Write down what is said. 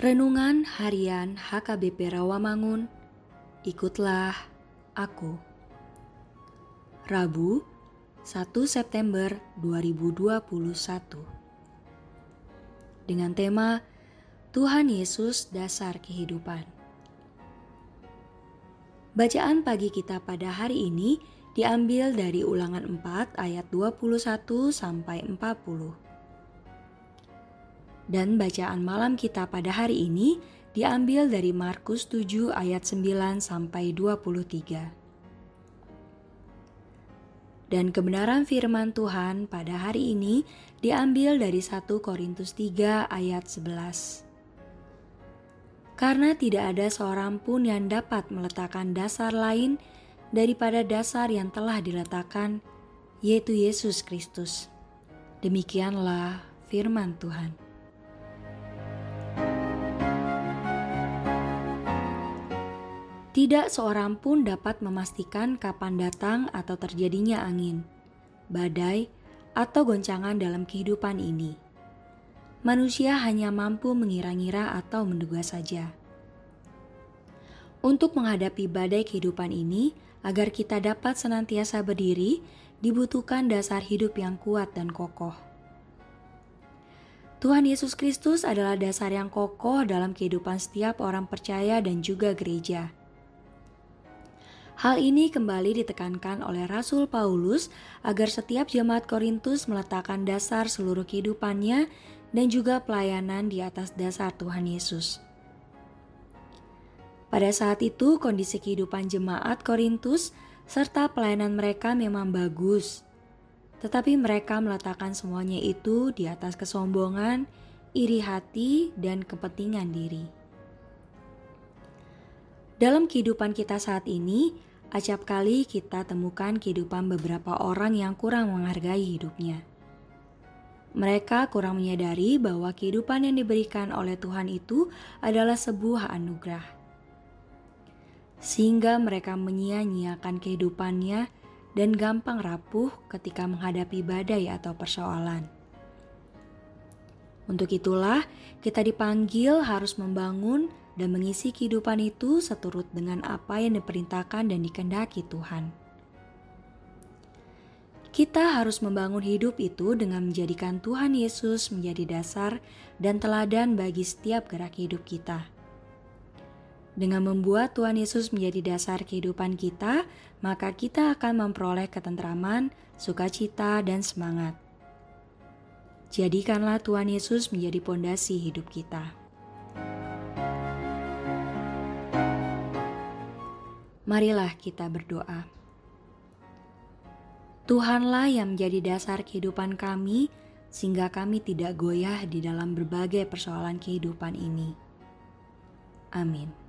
Renungan Harian HKBP Rawamangun. Ikutlah Aku. Rabu 1 September 2021 Dengan tema Tuhan Yesus Dasar Kehidupan. Bacaan pagi kita pada hari ini diambil dari ulangan 4 ayat 21 sampai 40. Dan bacaan malam kita pada hari ini diambil dari Markus 7 ayat 9 sampai 23. Dan kebenaran firman Tuhan pada hari ini diambil dari 1 Korintus 3 ayat 11. Karena tidak ada seorang pun yang dapat meletakkan dasar lain daripada dasar yang telah diletakkan, yaitu Yesus Kristus. Demikianlah firman Tuhan. Tidak seorang pun dapat memastikan kapan datang atau terjadinya angin, badai, atau goncangan dalam kehidupan ini. Manusia hanya mampu mengira-ngira atau menduga saja. Untuk menghadapi badai kehidupan ini, agar kita dapat senantiasa berdiri, dibutuhkan dasar hidup yang kuat dan kokoh. Tuhan Yesus Kristus adalah dasar yang kokoh dalam kehidupan setiap orang percaya dan juga gereja. Hal ini kembali ditekankan oleh Rasul Paulus agar setiap jemaat Korintus meletakkan dasar seluruh kehidupannya dan juga pelayanan di atas dasar Tuhan Yesus. Pada saat itu, kondisi kehidupan jemaat Korintus serta pelayanan mereka memang bagus, tetapi mereka meletakkan semuanya itu di atas kesombongan, iri hati, dan kepentingan diri. Dalam kehidupan kita saat ini, Acap kali kita temukan kehidupan beberapa orang yang kurang menghargai hidupnya. Mereka kurang menyadari bahwa kehidupan yang diberikan oleh Tuhan itu adalah sebuah anugerah. Sehingga mereka menyia-nyiakan kehidupannya dan gampang rapuh ketika menghadapi badai atau persoalan. Untuk itulah, kita dipanggil harus membangun dan mengisi kehidupan itu seturut dengan apa yang diperintahkan dan dikendaki Tuhan. Kita harus membangun hidup itu dengan menjadikan Tuhan Yesus menjadi dasar dan teladan bagi setiap gerak hidup kita. Dengan membuat Tuhan Yesus menjadi dasar kehidupan kita, maka kita akan memperoleh ketentraman, sukacita, dan semangat. Jadikanlah Tuhan Yesus menjadi pondasi hidup kita. Marilah kita berdoa. Tuhanlah yang menjadi dasar kehidupan kami, sehingga kami tidak goyah di dalam berbagai persoalan kehidupan ini. Amin.